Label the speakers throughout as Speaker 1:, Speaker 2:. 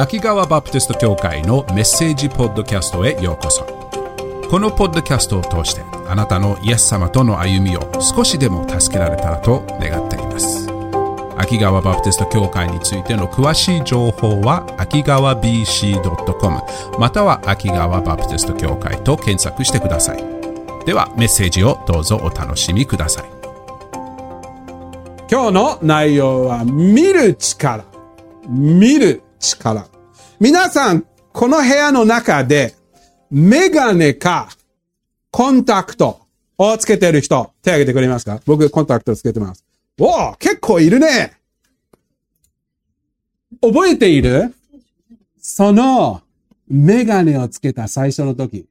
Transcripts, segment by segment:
Speaker 1: 秋川バプテスト教会のメッセージポッドキャストへようこそ。このポッドキャストを通してあなたのイエス様との歩みを少しでも助けられたらと願っています。秋川バプテスト教会についての詳しい情報は秋川 BC.com または秋川バプテスト教会と検索してください。ではメッセージをどうぞお楽しみください。
Speaker 2: 今日の内容は見る力。見る力。皆さん、この部屋の中で、メガネか、コンタクトをつけてる人、手挙げてくれますか？僕、コンタクトつけてます。おお結構いるね覚えている？その、メガネをつけた最初の時。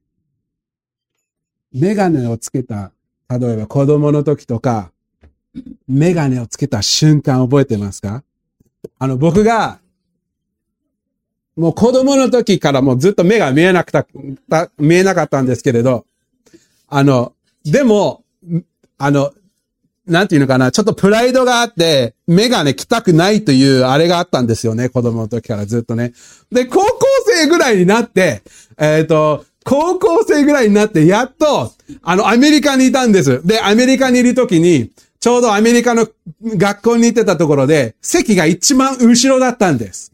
Speaker 2: メガネをつけた、例えば子供の時とか、メガネをつけた瞬間覚えてますか？あの、僕が、もう子供の時からもうずっと目が見えなくた、見えなかったんですけれど、あの、でも、あの、なんていうのかな、ちょっとプライドがあって、メガネ着たくないというあれがあったんですよね、子供の時からずっとね。で、高校生ぐらいになって、えっ、ー、と、高校生ぐらいになって、やっと、あの、アメリカにいたんです。で、アメリカにいる時に、ちょうどアメリカの学校に行ってたところで、席が一番後ろだったんです。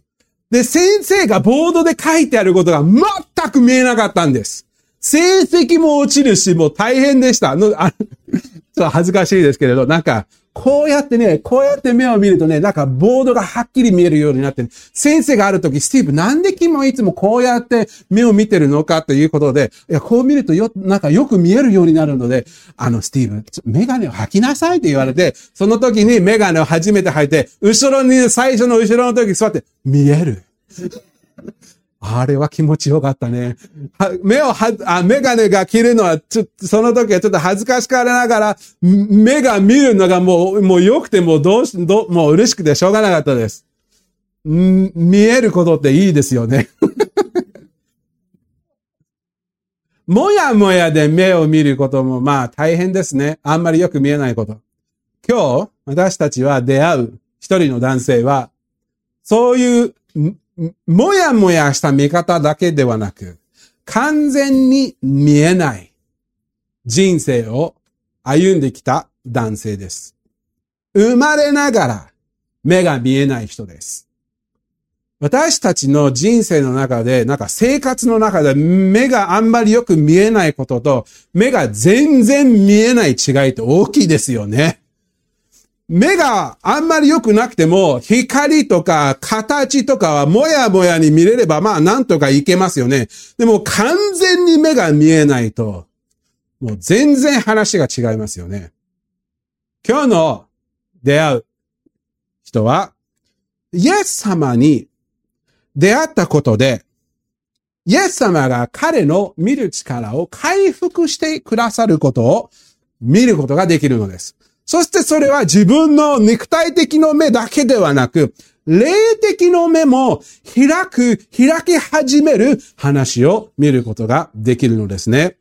Speaker 2: で、先生がボードで書いてあることが全く見えなかったんです。成績も落ちるし、もう大変でした。のあちょっと恥ずかしいですけれど、なんか、こうやってね、こうやって目を見るとね、なんかボードがはっきり見えるようになって、先生があるとき、スティーブ、なんで君もいつもこうやって目を見てるのかということで、いや、こう見るとよ、なんかよく見えるようになるので、あの、スティーブ、メガネを履きなさいって言われて、その時にメガネを初めて履いて、後ろに、最初の後ろの時座って、見える。あれは気持ちよかったね。目をは、あ、メガネが切るのは、ちょっと、その時はちょっと恥ずかしかれながら、目が見るのがもう、もう良くてもうどうし、どもう嬉しくてしょうがなかったです。ん見えることっていいですよね。もやもやで目を見ることもまあ大変ですね。あんまりよく見えないこと。今日、私たちは出会う一人の男性は、そういうもやもやした見方だけではなく、完全に見えない人生を歩んできた男性です。生まれながら目が見えない人です。私たちの人生の中で、なんか生活の中で目があんまりよく見えないことと、目が全然見えない違いって大きいですよね。目があんまり良くなくても、光とか形とかはもやもやに見れれば、まあなんとかいけますよね。でも完全に目が見えないと、もう全然話が違いますよね。今日の出会う人は、イエス様に出会ったことで、イエス様が彼の見る力を回復してくださることを見ることができるのです。そしてそれは自分の肉体的の目だけではなく、霊的の目も開く、開き始める話を見ることができるのですね。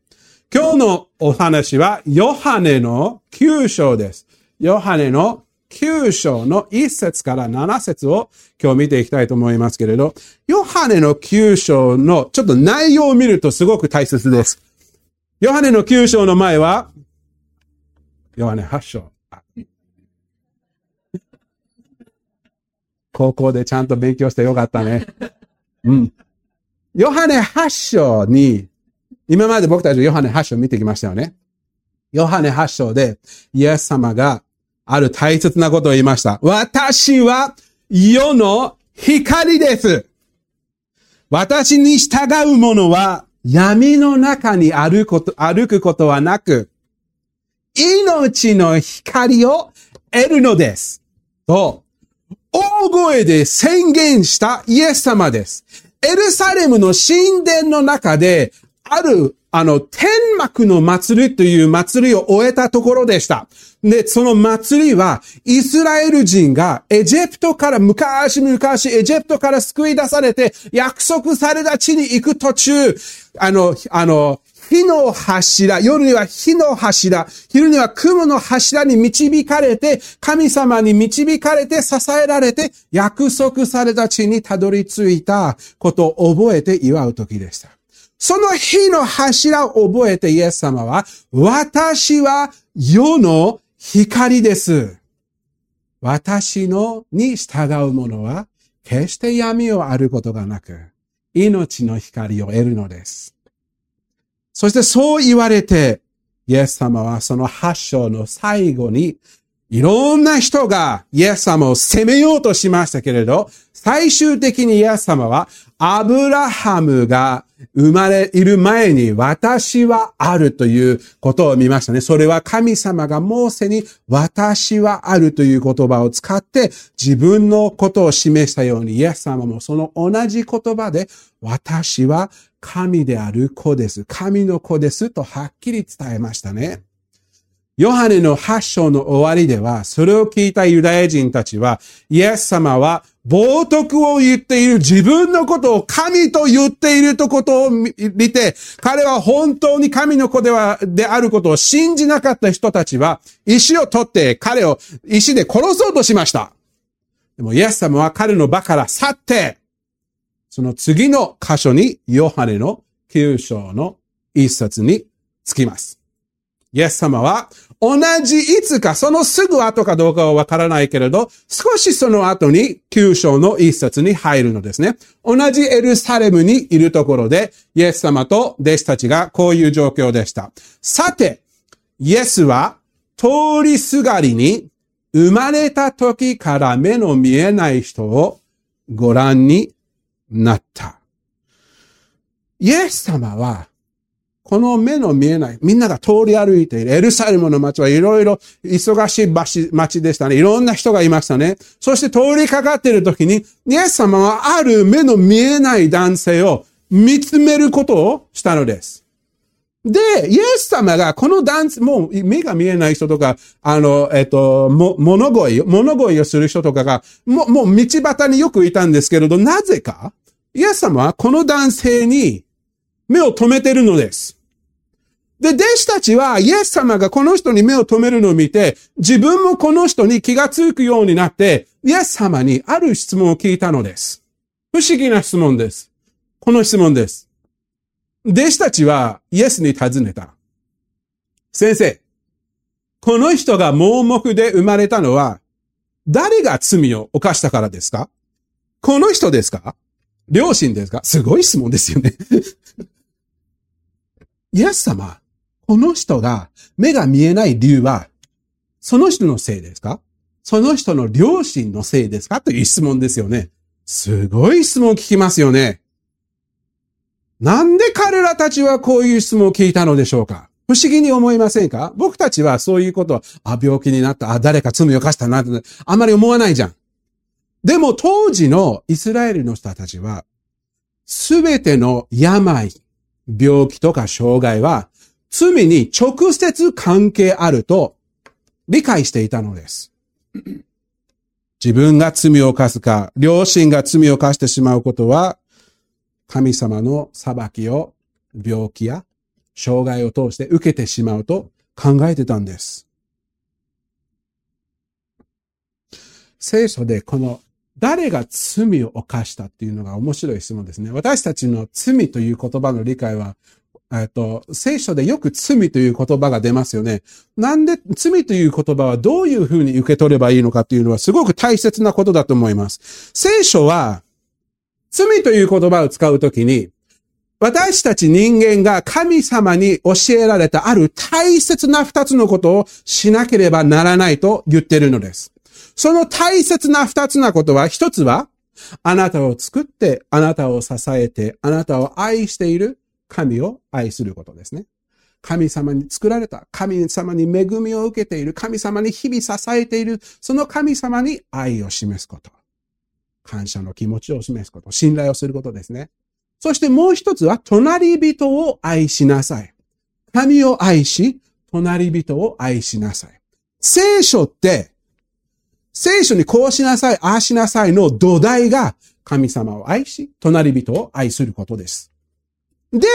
Speaker 2: 今日のお話は、ヨハネの9章です。ヨハネの9章の1節から7節を今日見ていきたいと思いますけれど、ヨハネの9章のちょっと内容を見るとすごく大切です。ヨハネの9章の前は、ヨハネ8章。高校でちゃんと勉強してよかったね。うん。ヨハネ8章に、今まで僕たちヨハネ8章見てきましたよね。ヨハネ8章で、イエス様がある大切なことを言いました。私は世の光です。私に従う者は闇の中に歩くこと、歩くことはなく、命の光を得るのです。と、大声で宣言したイエス様です。エルサレムの神殿の中で、ある、あの、天幕の祭りという祭りを終えたところでした。で、その祭りは、イスラエル人がエジプトから昔々エジプトから救い出されて約束された地に行く途中、あの、あの、火の柱、夜には火の柱、昼には雲の柱に導かれて、神様に導かれて支えられて、約束された地にたどり着いたことを覚えて祝う時でした。その火の柱を覚えてイエス様は、私は世の光です。私のに従う者は、決して闇をあることがなく、命の光を得るのです。そしてそう言われて、イエス様はその発章の最後に、いろんな人がイエス様を責めようとしましたけれど、最終的にイエス様は、アブラハムが生まれいる前に私はあるということを見ましたね。それは神様がモーセに私はあるという言葉を使って自分のことを示したようにイエス様もその同じ言葉で私は神である子です。神の子ですとはっきり伝えましたね。ヨハネの発章の終わりでは、それを聞いたユダヤ人たちは、イエス様は冒涜を言っている自分のことを神と言っているとことを見て、彼は本当に神の子では、であることを信じなかった人たちは、石を取って彼を石で殺そうとしました。でもイエス様は彼の場から去って、その次の箇所にヨハネの9章の一節につきます。イエス様は同じいつか、そのすぐ後かどうかはわからないけれど、少しその後に九章の一節に入るのですね。同じエルサレムにいるところで、イエス様と弟子たちがこういう状況でした。さて、イエスは通りすがりに生まれた時から目の見えない人をご覧になった。イエス様はこの目の見えない、みんなが通り歩いているエルサレムの街はいろいろ忙しい街でしたね。いろんな人がいましたね。そして通りかかっている時に、イエス様はある目の見えない男性を見つめることをしたのです。で、イエス様がこの男性、もう目が見えない人とか、あの、えっと、も、物乞い、物乞いをする人とかが、もう、もう道端によくいたんですけれど、なぜか、イエス様はこの男性に目を留めてるのです。で、弟子たちはイエス様がこの人に目を留めるのを見て、自分もこの人に気がつくようになって、イエス様にある質問を聞いたのです。不思議な質問です。この質問です。弟子たちはイエスに尋ねた。先生、この人が盲目で生まれたのは、誰が罪を犯したからですか？この人ですか？両親ですか？すごい質問ですよね イエス様、この人が目が見えない理由は、その人のせいですか？その人の両親のせいですか？という質問ですよね。すごい質問を聞きますよね。なんで彼らたちはこういう質問を聞いたのでしょうか？不思議に思いませんか？僕たちはそういうことは、あ、病気になった、あ、誰か罪を犯したなって、あまり思わないじゃん。でも当時のイスラエルの人たちは、すべての病、病気とか障害は罪に直接関係あると理解していたのです。自分が罪を犯すか、両親が罪を犯してしまうことは、神様の裁きを病気や障害を通して受けてしまうと考えてたんです。聖書でこの誰が罪を犯したっていうのが面白い質問ですね。私たちの罪という言葉の理解はえっと、聖書でよく罪という言葉が出ますよね。なんで罪という言葉はどういうふうに受け取ればいいのかっていうのはすごく大切なことだと思います。聖書は罪という言葉を使うときに私たち人間が神様に教えられたある大切な二つのことをしなければならないと言ってるのです。その大切な二つなことは、一つは、あなたを作って、あなたを支えて、あなたを愛している神を愛することですね。神様に作られた、神様に恵みを受けている、神様に日々支えている、その神様に愛を示すこと。感謝の気持ちを示すこと。信頼をすることですね。そしてもう一つは、隣人を愛しなさい。神を愛し、隣人を愛しなさい。聖書って、聖書にこうしなさい、ああしなさいの土台が神様を愛し、隣人を愛することです。で、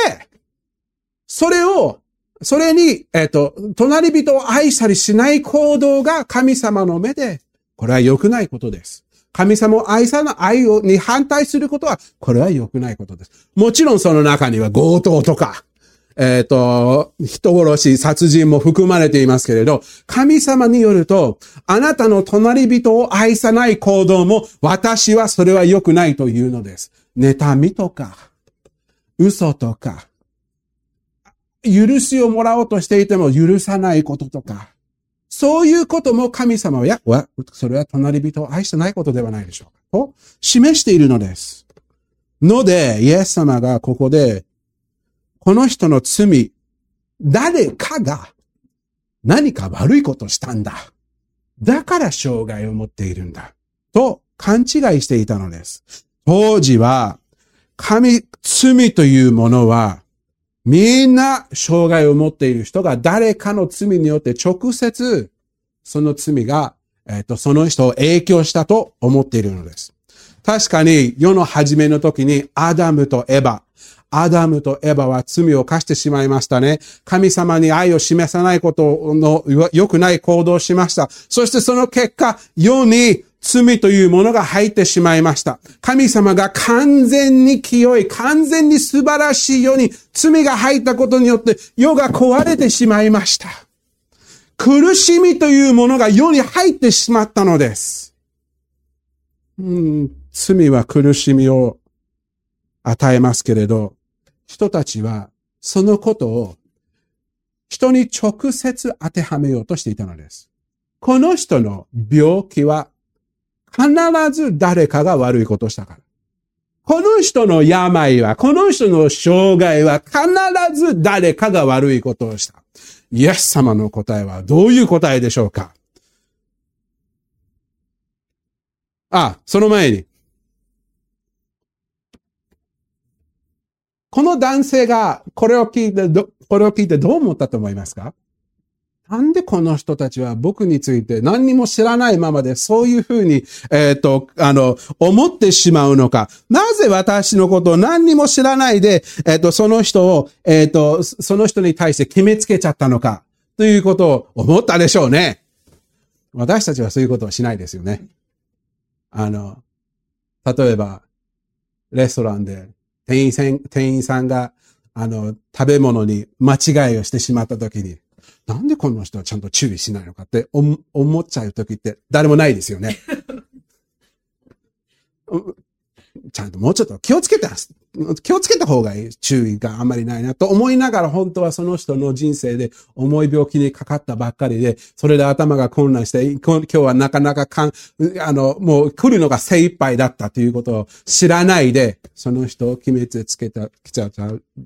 Speaker 2: それを、それに、えっ、と、隣人を愛したりしない行動が神様の目で、これは良くないことです。神様を愛さない、愛をに反対することは、これは良くないことです。もちろんその中には強盗とか、えっ、ー、と、人殺し、殺人も含まれていますけれど、神様によると、あなたの隣人を愛さない行動も、私はそれは良くないというのです。妬みとか、嘘とか、許しをもらおうとしていても許さないこととか、そういうことも神様は、や、それは隣人を愛してないことではないでしょうか。と示しているのです。ので、イエス様がここで、この人の罪、誰かが何か悪いことしたんだ。だから障害を持っているんだ。と勘違いしていたのです。当時は、神、罪というものは、みんな障害を持っている人が誰かの罪によって直接その罪が、えっ、ー、と、その人を影響したと思っているのです。確かに世の初めの時にアダムとエバ、アダムとエバは罪を犯してしまいましたね。神様に愛を示さないことの良くない行動をしました。そしてその結果、世に罪というものが入ってしまいました。神様が完全に清い、完全に素晴らしい世に罪が入ったことによって世が壊れてしまいました。苦しみというものが世に入ってしまったのです。うん、罪は苦しみを与えますけれど、人たちはそのことを人に直接当てはめようとしていたのです。この人の病気は必ず誰かが悪いことをしたから。この人の病は、この人の障害は必ず誰かが悪いことをした。イエス様の答えはどういう答えでしょうか？あ、その前に。この男性がこれを聞いて、これを聞いてどう思ったと思いますか？なんでこの人たちは僕について何にも知らないままでそういうふうに、えっ、ー、と、あの、思ってしまうのか。なぜ私のことを何にも知らないで、えっ、ー、と、その人を、えっ、ー、と、その人に対して決めつけちゃったのか。ということを思ったでしょうね。私たちはそういうことをしないですよね。あの、例えば、レストランで店員さん、店員さんが、あの、食べ物に間違いをしてしまった時に、なんでこの人はちゃんと注意しないのかって思っちゃう時って誰もないですよね。ちゃんともうちょっと気をつけて、気をつけた方がいい。注意があんまりないなと思いながら本当はその人の人生で重い病気にかかったばっかりで、それで頭が混乱して、今日はなかなかかん、あの、もう来るのが精一杯だったということを知らないで、その人を決めつけた、きちゃう、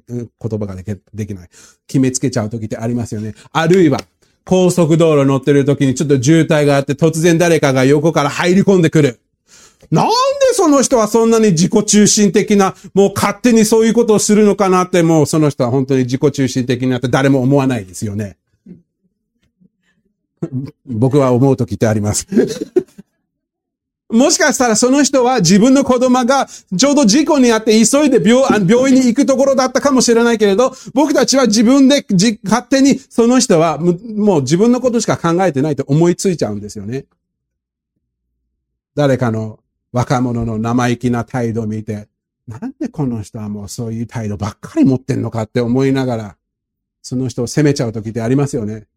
Speaker 2: 言葉ができできない。決めつけちゃう時ってありますよね。あるいは、高速道路乗ってる時にちょっと渋滞があって突然誰かが横から入り込んでくる。なんでその人はそんなに自己中心的な、もう勝手にそういうことをするのかなって、もうその人は本当に自己中心的になって誰も思わないですよね。僕は思うときってあります。もしかしたらその人は自分の子供がちょうど事故にあって急いで病病院に行くところだったかもしれないけれど、僕たちは自分で勝手にその人はもう自分のことしか考えてないと思いついちゃうんですよね。誰かの若者の生意気な態度を見て、なんでこの人はもうそういう態度ばっかり持ってんのかって思いながら、その人を責めちゃう時ってありますよね。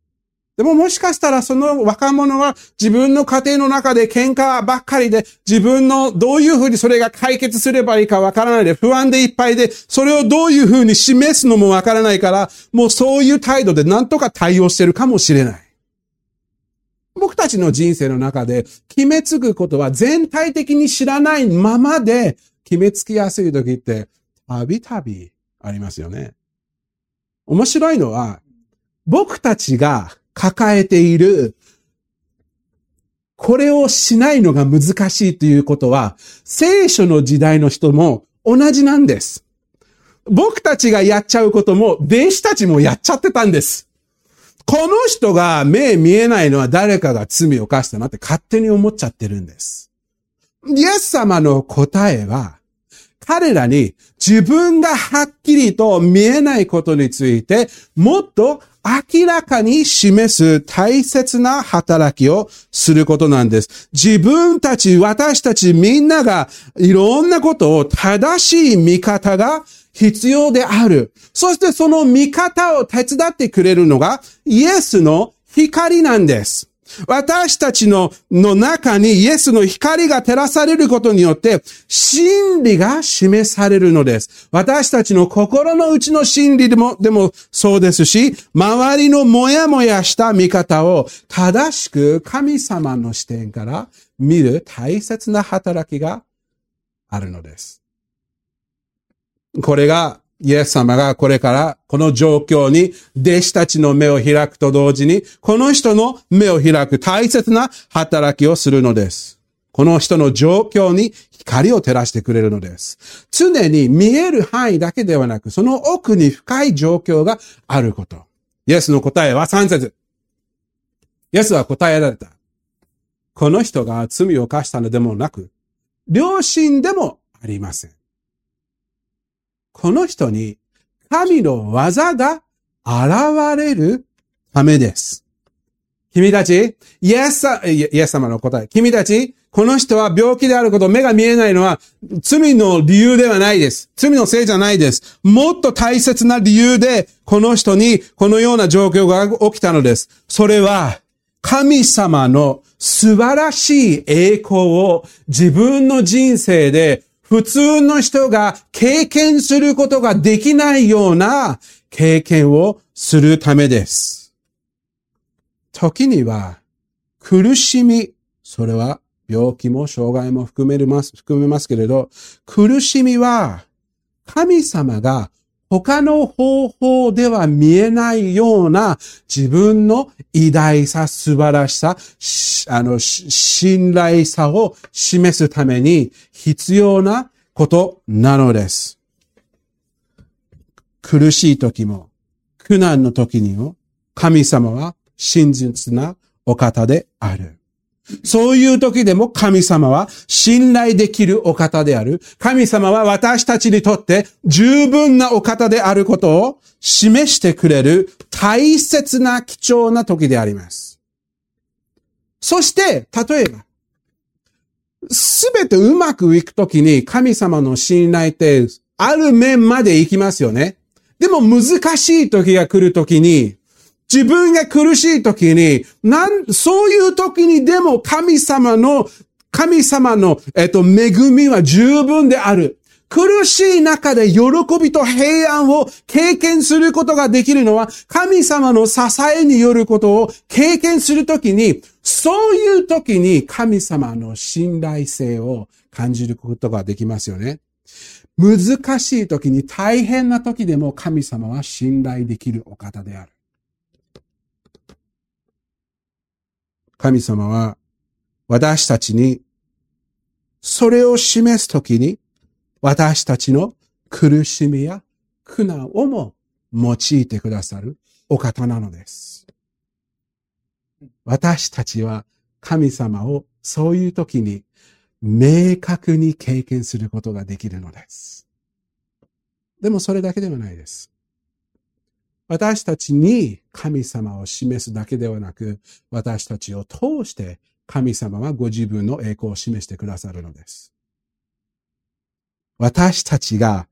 Speaker 2: でももしかしたらその若者は自分の家庭の中で喧嘩ばっかりで自分のどういうふうにそれが解決すればいいかわからないで不安でいっぱいでそれをどういうふうに示すのもわからないからもうそういう態度で何とか対応してるかもしれない。僕たちの人生の中で決めつぐことは全体的に知らないままで決めつきやすい時ってたびたびありますよね。面白いのは僕たちが抱えているこれをしないのが難しいということは聖書の時代の人も同じなんです。僕たちがやっちゃうことも弟子たちもやっちゃってたんです。この人が目見えないのは誰かが罪を犯したなって勝手に思っちゃってるんです。イエス様の答えは、彼らに自分がはっきりと見えないことについてもっと明らかに示す大切な働きをすることなんです。自分たち、私たちみんながいろんなことを正しい見方が必要である。そしてその見方を手伝ってくれるのがイエスの光なんです。私たちのの中にイエスの光が照らされることによって、真理が示されるのです。私たちの心の内の真理でも、でもそうですし、周りのもやもやした見方を正しく神様の視点から見る大切な働きがあるのです。これがイエス様がこれからこの状況に弟子たちの目を開くと同時に、この人の目を開く大切な働きをするのです。この人の状況に光を照らしてくれるのです。常に見える範囲だけではなく、その奥に深い状況があること。イエスの答えは3節イエスは答えられた。この人が罪を犯したのでもなく、良心でもありません。この人に神の技が現れるためです。君たち、イエスイエス様の答え。君たち、この人は病気であること、目が見えないのは罪の理由ではないです。罪のせいじゃないです。もっと大切な理由で、この人にこのような状況が起きたのです。それは、神様の素晴らしい栄光を自分の人生で普通の人が経験することができないような経験をするためです。時には苦しみ、それは病気も障害も含めます、含めますけれど、苦しみは神様が他の方法では見えないような自分の偉大さ、素晴らしさ、あの、信頼さを示すために必要なことなのです。苦しい時も、苦難の時にも、神様は真実なお方である。そういう時でも神様は信頼できるお方である。神様は私たちにとって十分なお方であることを示してくれる大切な貴重な時であります。そして、例えば、すべてうまくいくときに神様の信頼ってある面まで行きますよね。でも難しい時が来るときに自分が苦しい時に、なん、そういう時にでも神様の、神様の、えっと、恵みは十分である。苦しい中で喜びと平安を経験することができるのは、神様の支えによることを経験するときに、そういうときに神様の信頼性を感じることができますよね。難しい時に大変な時でも神様は信頼できるお方である。神様は私たちにそれを示すときに私たちの苦しみや苦難をも用いてくださるお方なのです。私たちは神様をそういう時に明確に経験することができるのです。でもそれだけではないです。私たちに神様を示すだけではなく、私たちを通して神様はご自分の栄光を示してくださるのです。私たちが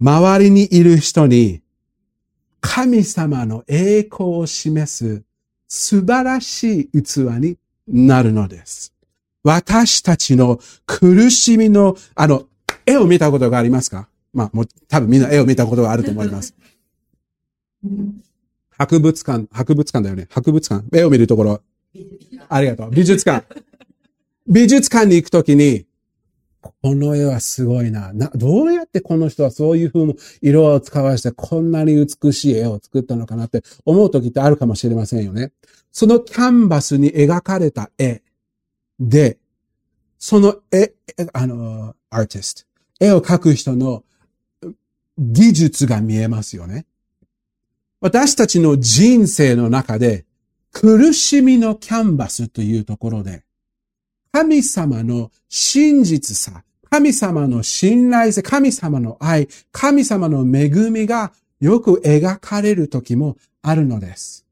Speaker 2: 周りにいる人に神様の栄光を示す素晴らしい器になるのです。私たちの苦しみの、あの、絵を見たことがありますか？まあ、もう多分みんな絵を見たことがあると思います。博物館、博物館だよね。博物館。絵を見るところ。ありがとう。美術館。美術館に行くときに、この絵はすごいな。な、どうやってこの人はそういう風な色を使わせてこんなに美しい絵を作ったのかなって思う時ってあるかもしれませんよね。そのキャンバスに描かれた絵で、その絵、あの、アーティスト、絵を描く人の技術が見えますよね。私たちの人生の中で苦しみのキャンバスというところで、神様の真実さ、神様の信頼性、神様の愛、神様の恵みがよく描かれる時もあるのです。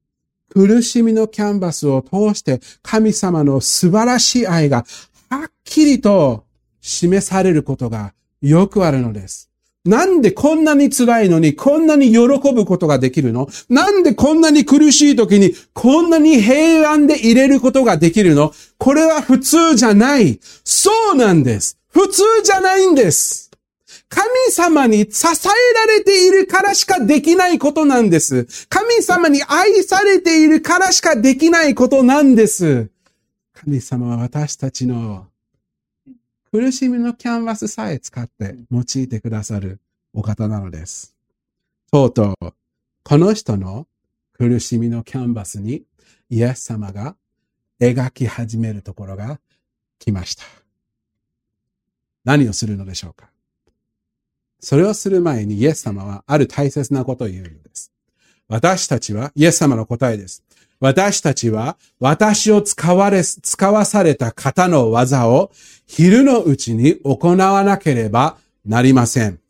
Speaker 2: 苦しみのキャンバスを通して神様の素晴らしい愛がはっきりと示されることがよくあるのです。なんでこんなに辛いのにこんなに喜ぶことができるの？なんでこんなに苦しい時にこんなに平安で入れることができるの？これは普通じゃない。そうなんです。普通じゃないんです。神様に支えられているからしかできないことなんです。神様に愛されているからしかできないことなんです。神様は私たちの苦しみのキャンバスさえ使って用いてくださるお方なのです。とうとう、この人の苦しみのキャンバスにイエス様が描き始めるところが来ました。何をするのでしょうか？それをする前にイエス様はある大切なことを言うのです。私たちは、イエス様の答えです。私たちは私を使われ、使わされた方の技を昼のうちに行わなければなりません。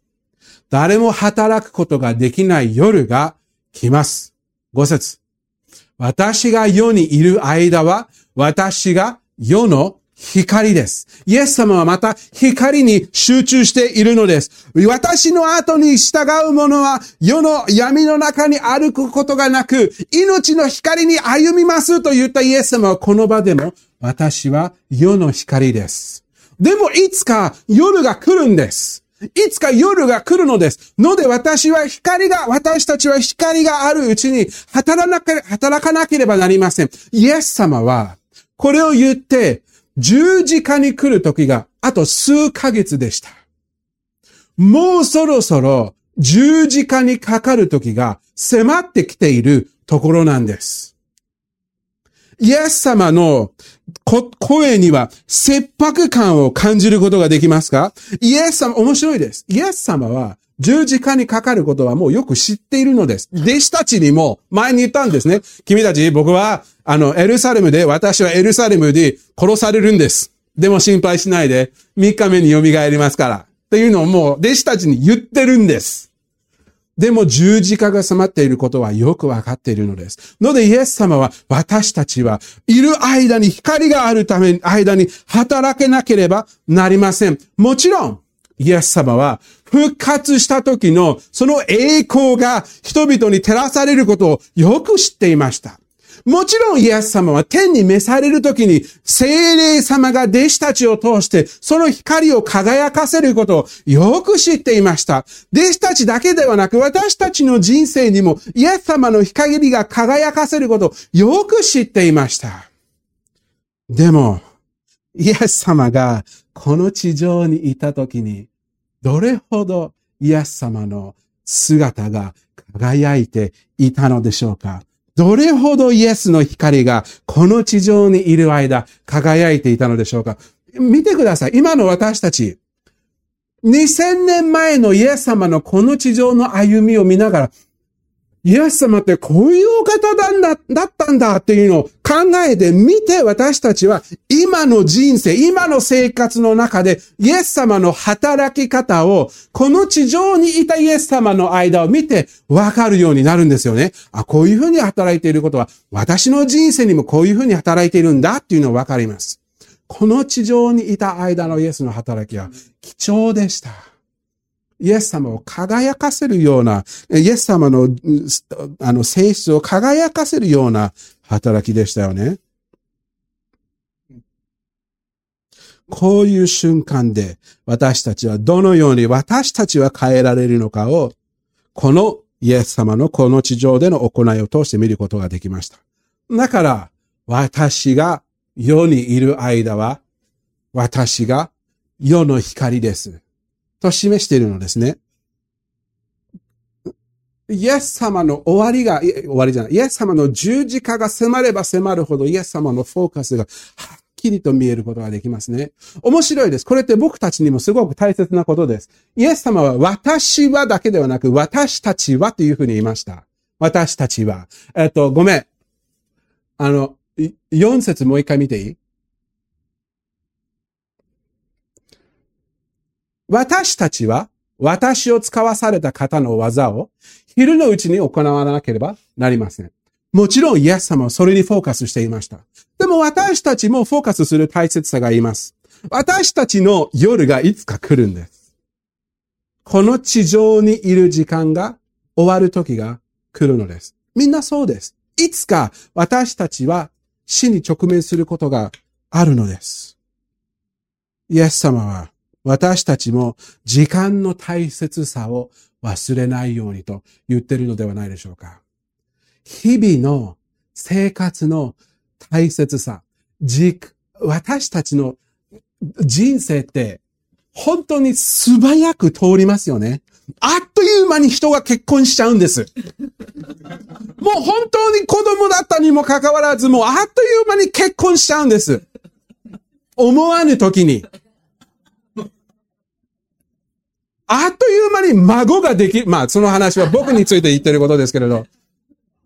Speaker 2: 誰も働くことができない夜が来ます。五節。私が世にいる間は私が世の光です。イエス様はまた光に集中しているのです。私の後に従う者は世の闇の中に歩くことがなく、命の光に歩みますと言ったイエス様はこの場でも、私は世の光です。でもいつか夜が来るんです。いつか夜が来るのです。ので私は光が、私たちは光があるうちに働かなければなりません。イエス様は、これを言って、十字架に来る時があと数ヶ月でした。もうそろそろ十字架にかかる時が迫ってきているところなんです。イエス様の声には切迫感を感じることができますか？イエス様、面白いです。イエス様は十字架にかかることはもうよく知っているのです。弟子たちにも前に言ったんですね。君たち、僕は、あの、エルサレムで、私はエルサレムで殺されるんです。でも心配しないで、3日目に蘇りますから。っていうのをもう弟子たちに言ってるんです。でも十字架が迫っていることはよくわかっているのです。のでイエス様は私たちはいる間に光があるために間に働けなければなりません。もちろん、イエス様は復活した時のその栄光が人々に照らされることをよく知っていました。もちろんイエス様は天に召される時に精霊様が弟子たちを通してその光を輝かせることをよく知っていました。弟子たちだけではなく私たちの人生にもイエス様の光が輝かせることをよく知っていました。でも、イエス様がこの地上にいた時にどれほどイエス様の姿が輝いていたのでしょうか？どれほどイエスの光がこの地上にいる間輝いていたのでしょうか？見てください。今の私たち。2000年前のイエス様のこの地上の歩みを見ながら、イエス様ってこういうお方なんだ、だったんだっていうのを考えてみて私たちは今の人生、今の生活の中でイエス様の働き方をこの地上にいたイエス様の間を見てわかるようになるんですよね。あ、こういうふうに働いていることは私の人生にもこういうふうに働いているんだっていうのをわかります。この地上にいた間のイエスの働きは貴重でした。イエス様を輝かせるような、イエス様の、あの、性質を輝かせるような働きでしたよね。こういう瞬間で私たちはどのように私たちは変えられるのかを、このイエス様のこの地上での行いを通して見ることができました。だから、私が世にいる間は、私が世の光です。と示しているのですね。イエス様の終わりが、終わりじゃない、イエス様の十字架が迫れば迫るほどイエス様のフォーカスがはっきりと見えることができますね。面白いです。これって僕たちにもすごく大切なことです。イエス様は私はだけではなく私たちはというふうに言いました。私たちは。えっと、ごめん。あの、4節もう一回見ていい？私たちは私を使わされた方の技を昼のうちに行わなければなりません。もちろんイエス様はそれにフォーカスしていました。でも私たちもフォーカスする大切さがあります。私たちの夜がいつか来るんです。この地上にいる時間が終わる時が来るのです。みんなそうです。いつか私たちは死に直面することがあるのです。イエス様は私たちも時間の大切さを忘れないようにと言ってるのではないでしょうか。日々の生活の大切さ、私たちの人生って本当に素早く通りますよね。あっという間に人が結婚しちゃうんです。もう本当に子供だったにもかかわらず、もうあっという間に結婚しちゃうんです。思わぬ時に。あっという間に孫ができ、まあその話は僕について言ってることですけれど、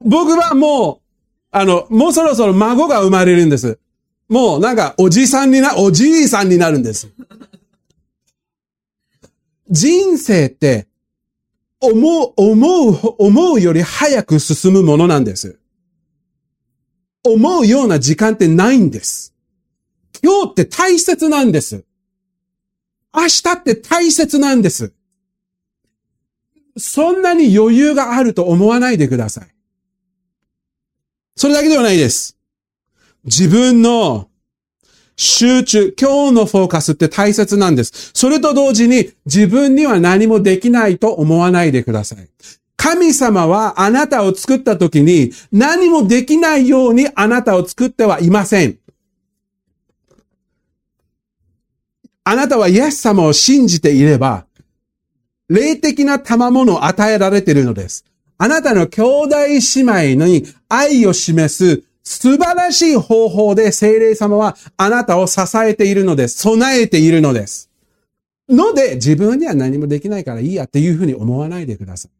Speaker 2: 僕はもう、あの、もうそろそろ孫が生まれるんです。もうなんかおじさんにな、おじいさんになるんです。人生って思う、思う、思うより早く進むものなんです。思うような時間ってないんです。今日って大切なんです。明日って大切なんです。そんなに余裕があると思わないでください。それだけではないです。自分の集中、今日のフォーカスって大切なんです。それと同時に自分には何もできないと思わないでください。神様はあなたを作った時に何もできないようにあなたを作ってはいません。あなたはイエス様を信じていれば、霊的な賜物を与えられているのです。あなたの兄弟姉妹に愛を示す素晴らしい方法で精霊様はあなたを支えているのです。備えているのです。ので、自分には何もできないからいいやっていうふうに思わないでください。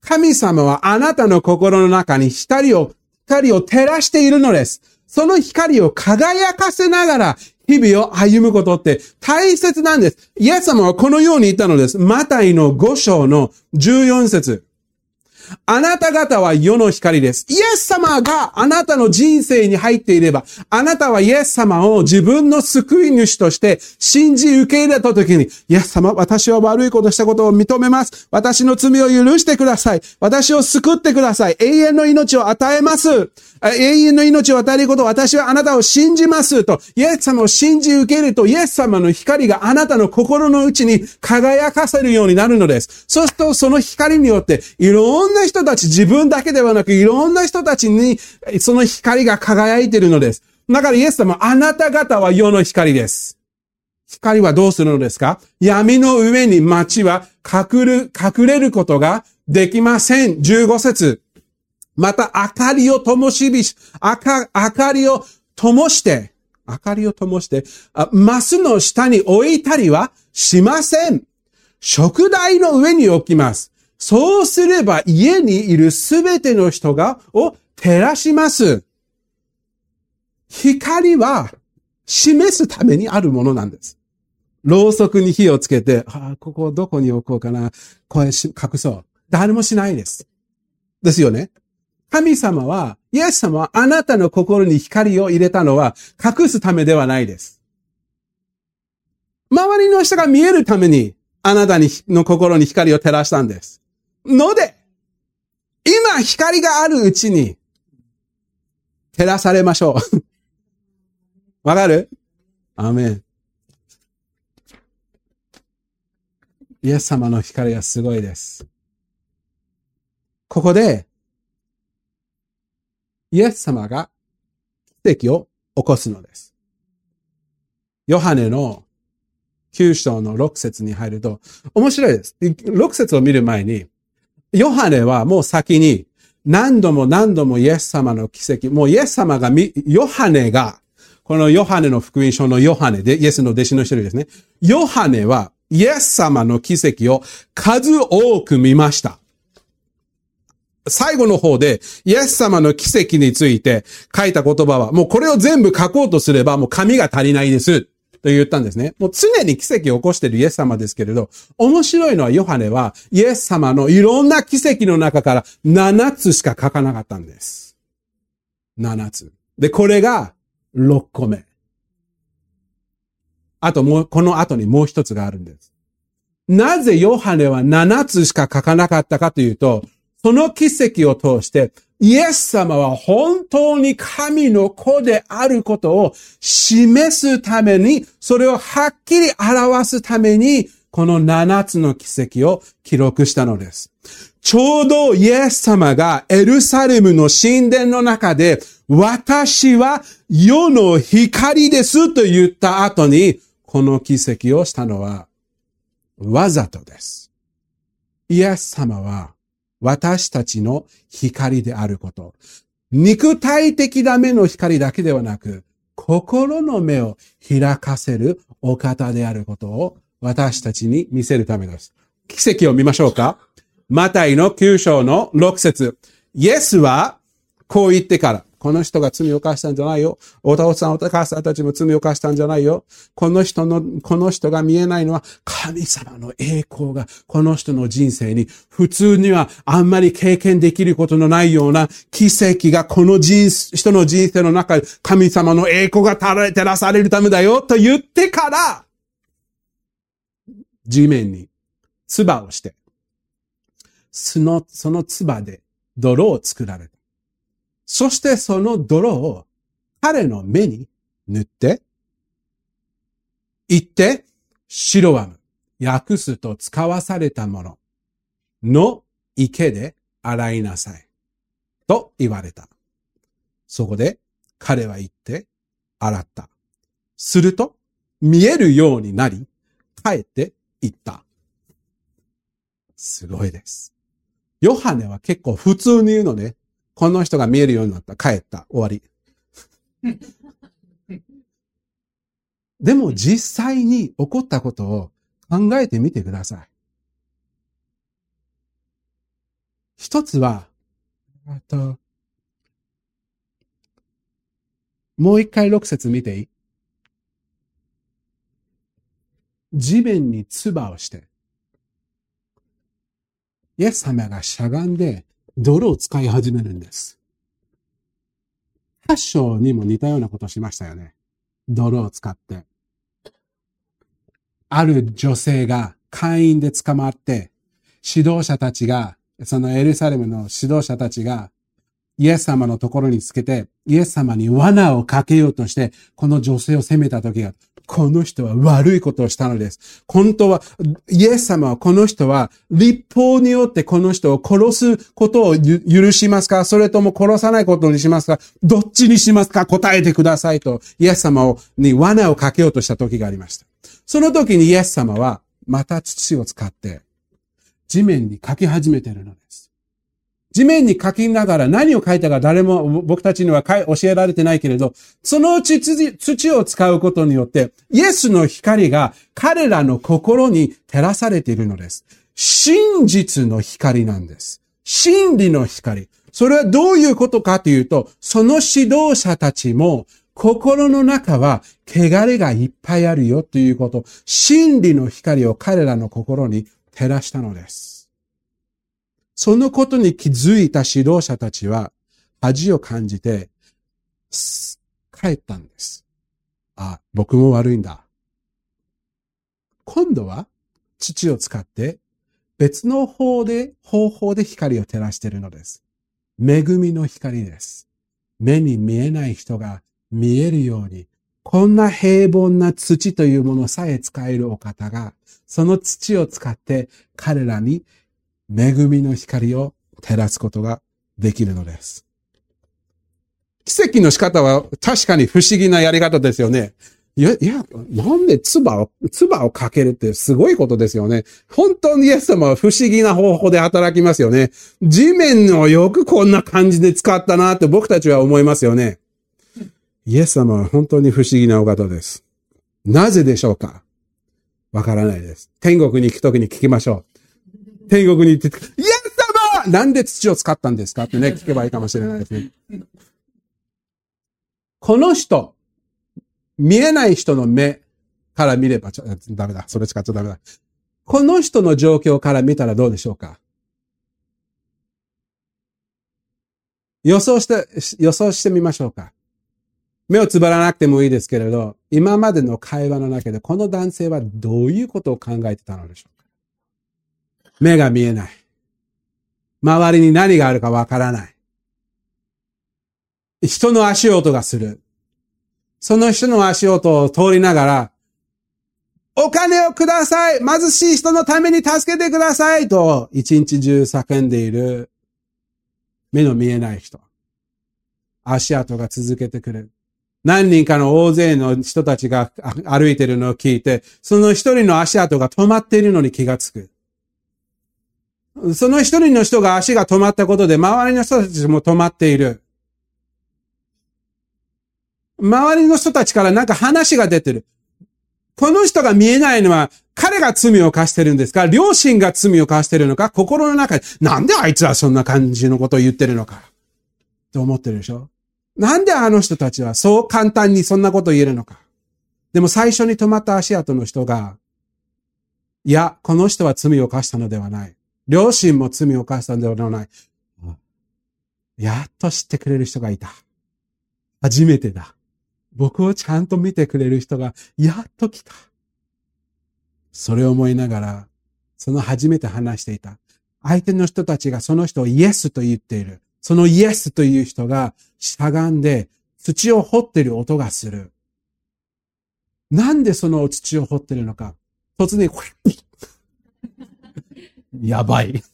Speaker 2: 神様はあなたの心の中に光を、光を照らしているのです。その光を輝かせながら日々を歩むことって大切なんです。イエス様はこのように言ったのです。マタイの5章の14節あなた方は世の光です。イエス様があなたの人生に入っていれば、あなたはイエス様を自分の救い主として信じ受け入れた時に、イエス様、私は悪いことしたことを認めます。私の罪を許してください。私を救ってください。永遠の命を与えます。永遠の命を与えること私はあなたを信じますと、イエス様を信じ受けると、イエス様の光があなたの心の内に輝かせるようになるのです。そうすると、その光によって、いろんな人たち、自分だけではなく、いろんな人たちに、その光が輝いているのです。だからイエス様、あなた方は世の光です。光はどうするのですか？闇の上に街は隠る、隠れることができません。15節。また明かりを灯しびし、明か、明かりを灯して、明かりを灯して、マスの下に置いたりはしません。食台の上に置きます。そうすれば家にいるすべての人が、を照らします。光は示すためにあるものなんです。ろうそくに火をつけて、ああ、ここどこに置こうかな。これ隠そう。誰もしないです。ですよね。神様は、イエス様はあなたの心に光を入れたのは隠すためではないです。周りの人が見えるためにあなたにの心に光を照らしたんです。ので、今光があるうちに照らされましょう。わかる？アメン。イエス様の光はすごいです。ここでイエス様が奇跡を起こすのです。ヨハネの9章の6節に入ると、面白いです。6節を見る前に、ヨハネはもう先に何度も何度もイエス様の奇跡、もうイエス様がヨハネが、このヨハネの福音書のヨハネで、イエスの弟子の一人ですね。ヨハネはイエス様の奇跡を数多く見ました。最後の方で、イエス様の奇跡について書いた言葉は、もうこれを全部書こうとすれば、もう紙が足りないです。と言ったんですね。もう常に奇跡を起こしているイエス様ですけれど、面白いのはヨハネはイエス様のいろんな奇跡の中から7つしか書かなかったんです。7つ。で、これが6個目。あともう、この後にもう一つがあるんです。なぜヨハネは7つしか書かなかったかというと、その奇跡を通して、イエス様は本当に神の子であることを示すために、それをはっきり表すために、この7つの奇跡を記録したのです。ちょうどイエス様がエルサレムの神殿の中で、私は世の光ですと言った後に、この奇跡をしたのはわざとです。イエス様は私たちの光であること。肉体的な目の光だけではなく、心の目を開かせるお方であることを私たちに見せるためです。奇跡を見ましょうかマタイの9章の6節イエスはこう言ってから、この人が罪を犯したんじゃないよ。お父さん、お母さんたちも罪を犯したんじゃないよ。この人の、この人が見えないのは神様の栄光がこの人の人生に普通にはあんまり経験できることのないような奇跡がこの人、人の人生の中で神様の栄光が照らされるためだよと言ってから、地面に唾をして、その、その唾で泥を作られた。そしてその泥を彼の目に塗って、言って、白ワム、訳すと使わされたものの池で洗いなさい。と言われた。そこで彼は言って洗った。すると見えるようになり、帰って言った。すごいです。ヨハネは結構普通に言うのね。この人が見えるようになった。帰った。終わり。でも実際に起こったことを考えてみてください。一つは、あと、もう一回六節見ていい？地面に唾をして、イエス様がしゃがんで泥を使い始めるんです。8章にも似たようなことしましたよね。泥を使って。ある女性が会員で捕まって、指導者たちが、そのエルサレムの指導者たちが、イエス様のところにつけて、イエス様に罠をかけようとして、この女性を責めた時が、この人は悪いことをしたのです。本当は、イエス様はこの人は立法によってこの人を殺すことを許しますか？それとも殺さないことにしますか？どっちにしますか？答えてくださいと、イエス様に罠をかけようとした時がありました。その時にイエス様は、また土を使って地面に書き始めているのです。地面に書きながら何を書いたか誰も僕たちには教えられてないけれど、そのうち土を使うことによって、イエスの光が彼らの心に照らされているのです。真実の光なんです。真理の光。それはどういうことかというと、その指導者たちも心の中は汚れがいっぱいあるよということ、真理の光を彼らの心に照らしたのです。そのことに気づいた指導者たちは恥を感じて帰ったんです。あ、僕も悪いんだ。今度は土を使って別の方で、方法で光を照らしているのです。恵みの光です。目に見えない人が見えるように、こんな平凡な土というものさえ使えるお方が、その土を使って彼らに恵みの光を照らすことができるのです。奇跡の仕方は確かに不思議なやり方ですよね。いや、いや、なんで唾を、唾をかけるってすごいことですよね。本当にイエス様は不思議な方法で働きますよね。地面をよくこんな感じで使ったなって僕たちは思いますよね。イエス様は本当に不思議なお方です。なぜでしょうか？わからないです。天国に行くときに聞きましょう。天国に行って、イエス様なんで土を使ったんですか?ってね、聞けばいいかもしれないですね。この人、見えない人の目から見ればちょ、ダメだ。それ使っちゃダメだ。この人の状況から見たらどうでしょうか?予想して、予想してみましょうか。目をつばらなくてもいいですけれど、今までの会話の中でこの男性はどういうことを考えてたのでしょう目が見えない。周りに何があるかわからない。人の足音がする。その人の足音を通りながら、お金をください貧しい人のために助けてくださいと一日中叫んでいる目の見えない人。足跡が続けてくる。何人かの大勢の人たちが歩いてるのを聞いて、その一人の足跡が止まっているのに気がつく。その一人の人が足が止まったことで周りの人たちも止まっている。周りの人たちからなんか話が出てる。この人が見えないのは、彼が罪を犯してるんですか？両親が罪を犯してるのか？心の中で、なんであいつはそんな感じのことを言ってるのか？と思ってるでしょ？なんであの人たちはそう簡単にそんなことを言えるのか？でも最初に止まった足跡の人が、いや、この人は罪を犯したのではない。両親も罪を犯したのではない。やっと知ってくれる人がいた。初めてだ。僕をちゃんと見てくれる人がやっと来た。それを思いながら、その初めて話していた。相手の人たちがその人をイエスと言っている。そのイエスという人がしゃがんで土を掘ってる音がする。なんでその土を掘ってるのか。突然、やばい。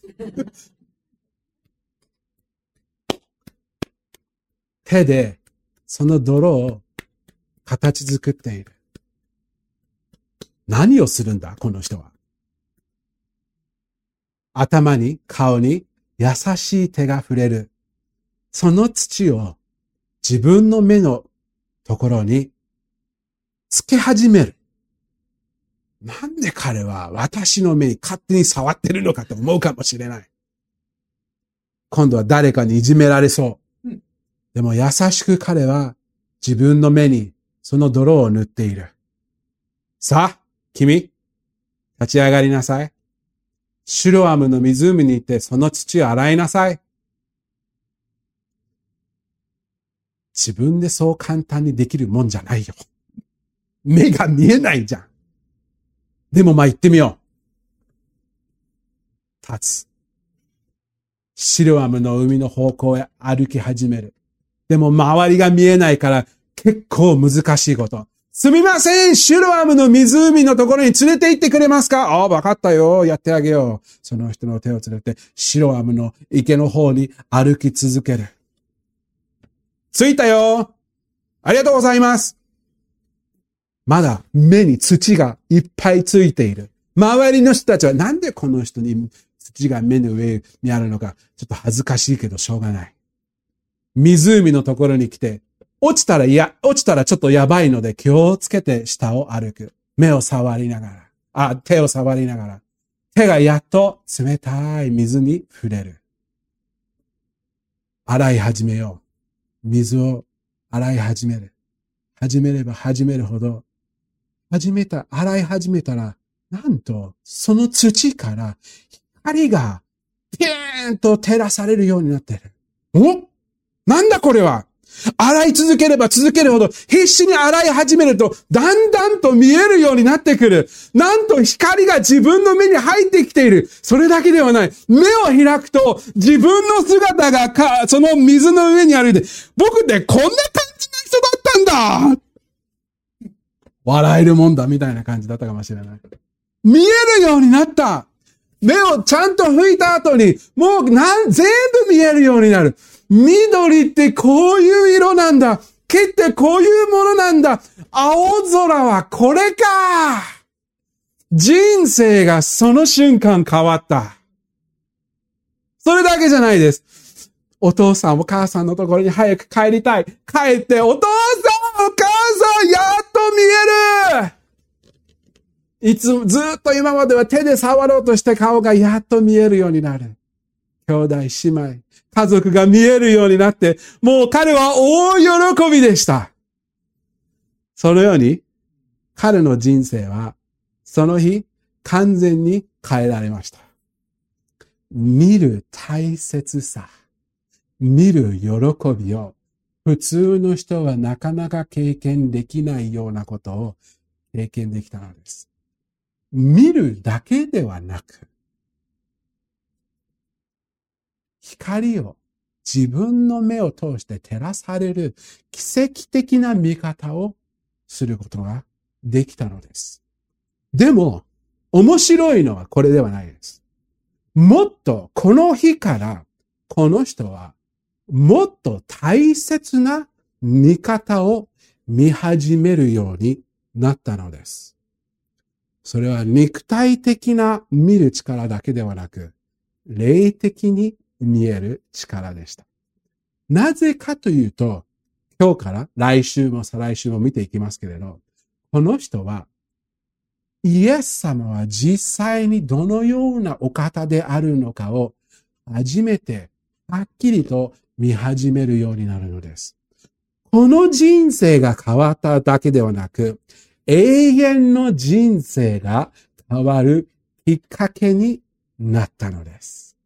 Speaker 2: 手でその泥を形作っている。何をするんだこの人は。頭に、顔に優しい手が触れる。その土を自分の目のところにつけ始める。なんで彼は私の目に勝手に触ってるのかと思うかもしれない。今度は誰かにいじめられそう。でも優しく彼は自分の目にその泥を塗っている。さあ、君、立ち上がりなさい。シュロアムの湖に行ってその土を洗いなさい。自分でそう簡単にできるもんじゃないよ。目が見えないじゃん。でもまあ行ってみよう。立つ。シロアムの海の方向へ歩き始める。でも周りが見えないから結構難しいこと。すみませんシロアムの湖のところに連れて行ってくれますか？ああ、わかったよ。やってあげよう。その人の手を連れて、シロアムの池の方に歩き続ける。着いたよありがとうございますまだ目に土がいっぱいついている。周りの人たちはなんでこの人に土が目の上にあるのか、ちょっと恥ずかしいけどしょうがない。湖のところに来て、落ちたら、いや、落ちたらちょっとやばいので気をつけて下を歩く。目を触りながら、あ、手を触りながら、手がやっと冷たい水に触れる。洗い始めよう。水を洗い始める。始めれば始めるほど、始めた、洗い始めたら、なんと、その土から光がピーンと照らされるようになってる。お？なんだこれは？洗い続ければ続けるほど、必死に洗い始めると、だんだんと見えるようになってくる。なんと光が自分の目に入ってきている。それだけではない。目を開くと、自分の姿がか、その水の上に歩いて、僕ってこんな感じの人だったんだ笑えるもんだ、みたいな感じだったかもしれない。見えるようになった。目をちゃんと拭いた後に、もうな、全部見えるようになる。緑ってこういう色なんだ。毛ってこういうものなんだ。青空はこれか。人生がその瞬間変わった。それだけじゃないです。お父さんお母さんのところに早く帰りたい。帰って、お父さんさんやっと見えるいつも、ずっと今までは手で触ろうとした顔がやっと見えるようになる。兄弟、姉妹、家族が見えるようになって、もう彼は大喜びでした。そのように、彼の人生は、その日、完全に変えられました。見る大切さ、見る喜びを、普通の人はなかなか経験できないようなことを経験できたのです。見るだけではなく、光を自分の目を通して照らされる奇跡的な見方をすることができたのです。でも、面白いのはこれではないです。もっとこの日からこの人はもっと大切な見方を見始めるようになったのです。それは肉体的な見る力だけではなく、霊的に見える力でした。なぜかというと、今日から来週も再来週も見ていきますけれど、この人は、イエス様は実際にどのようなお方であるのかを初めてはっきりと見始めるようになるのです。この人生が変わっただけではなく、永遠の人生が変わるきっかけになったのです。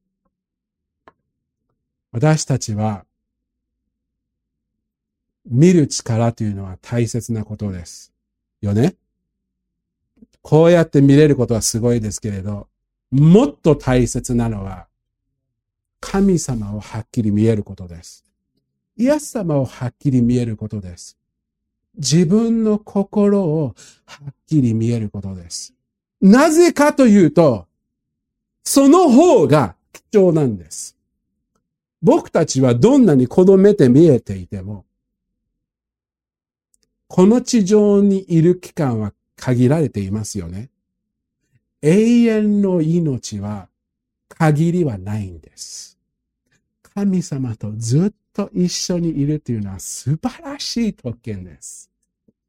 Speaker 2: 私たちは見る力というのは大切なことです。よねこうやって見れることはすごいですけれど、もっと大切なのは、神様をはっきり見えることです。イエス様をはっきり見えることです。自分の心をはっきり見えることです。なぜかというと、その方が貴重なんです。僕たちはどんなにこの目で見えていても、この地上にいる期間は限られていますよね。永遠の命は限りはないんです。神様とずっと一緒にいるというのは素晴らしい特権です。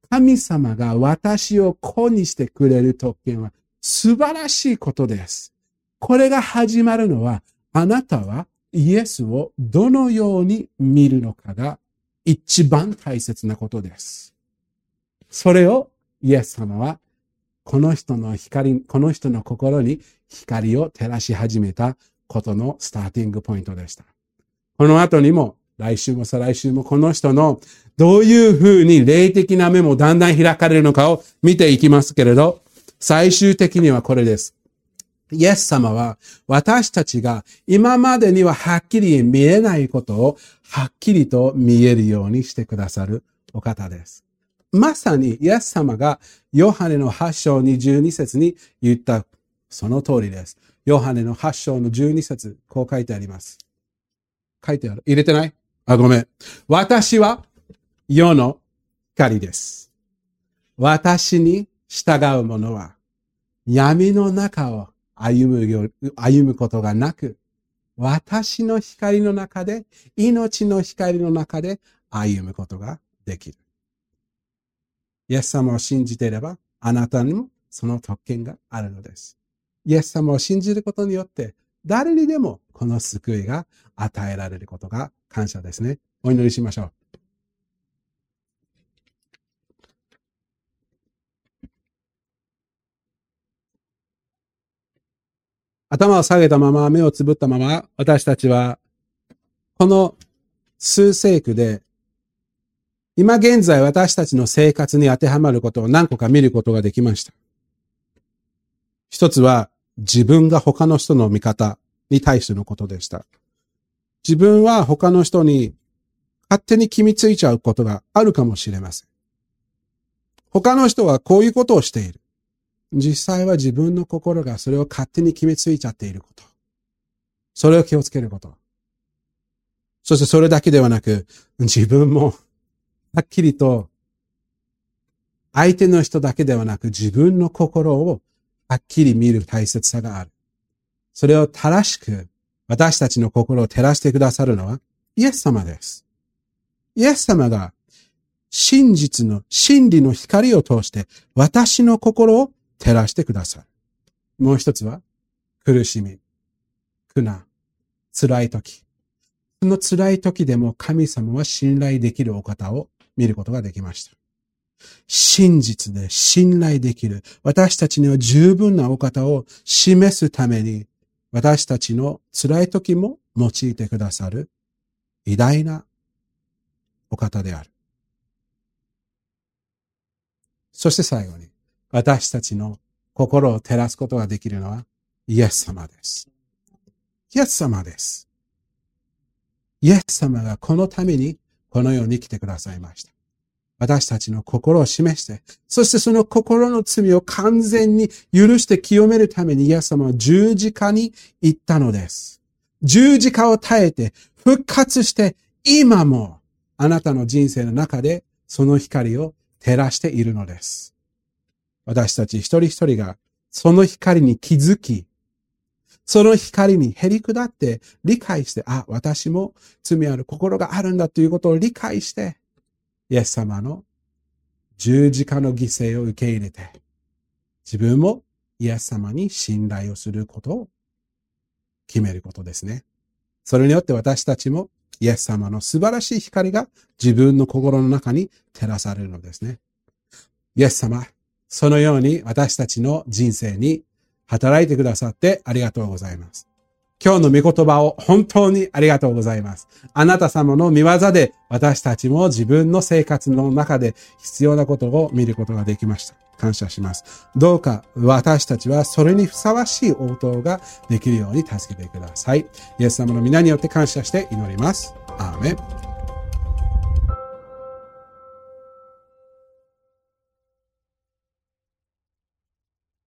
Speaker 2: 神様が私を子にしてくれる特権は素晴らしいことです。これが始まるのは、あなたはイエスをどのように見るのかが一番大切なことです。それをイエス様は、この人の光、この人の心に光を照らし始めたことのスターティングポイントでした。この後にも、来週も再来週もこの人のどういうふうに霊的な目もだんだん開かれるのかを見ていきますけれど、最終的にはこれです。イエス様は私たちが今までにははっきり見えないことをはっきりと見えるようにしてくださるお方です。まさにイエス様がヨハネの8章22節に言ったその通りです。ヨハネの8章の12節こう書いてあります。書いてある。入れてない？あ、ごめん。私は世の光です。私に従う者は闇の中を歩む、歩むことがなく、私の光の中で、命の光の中で歩むことができる。イエス様を信じていれば、あなたにもその特権があるのです。イエス様を信じることによって、誰にでもこの救いが与えられることが感謝ですね。お祈りしましょう。頭を下げたまま、目をつぶったまま、私たちは、この数世紀で今現在私たちの生活に当てはまることを何個か見ることができました。一つは自分が他の人の味方に対してのことでした。自分は他の人に勝手に決めついちゃうことがあるかもしれません。他の人はこういうことをしている。実際は自分の心がそれを勝手に決めついちゃっていること。それを気をつけること。そしてそれだけではなく、自分もはっきりと相手の人だけではなく自分の心をはっきり見る大切さがある。それを正しく私たちの心を照らしてくださるのはイエス様です。イエス様が真実の真理の光を通して私の心を照らしてくださる。もう一つは苦しみ、苦難、辛い時。その辛い時でも神様は信頼できるお方を見ることができました。真実で信頼できる、私たちには十分なお方を示すために、私たちの辛い時も用いてくださる偉大なお方である。そして最後に、私たちの心を照らすことができるのはイエス様です。イエス様です。イエス様がこのためにこの世に来てくださいました。私たちの心を示して、そしてその心の罪を完全に許して清めるためにイエス様は十字架に行ったのです。十字架を耐えて復活して今もあなたの人生の中でその光を照らしているのです。私たち一人一人がその光に気づき、その光に減り下って理解して、あ、私も罪ある心があるんだということを理解して、イエス様の十字架の犠牲を受け入れて、自分もイエス様に信頼をすることを決めることですね。それによって私たちもイエス様の素晴らしい光が自分の心の中に照らされるのですね。イエス様、そのように私たちの人生に働いてくださってありがとうございます。今日の御言葉を本当にありがとうございます。あなた様の見業で私たちも自分の生活の中で必要なことを見ることができました。感謝します。どうか私たちはそれにふさわしい応答ができるように助けてください。イエス様の皆によって感謝して祈ります。アーメン。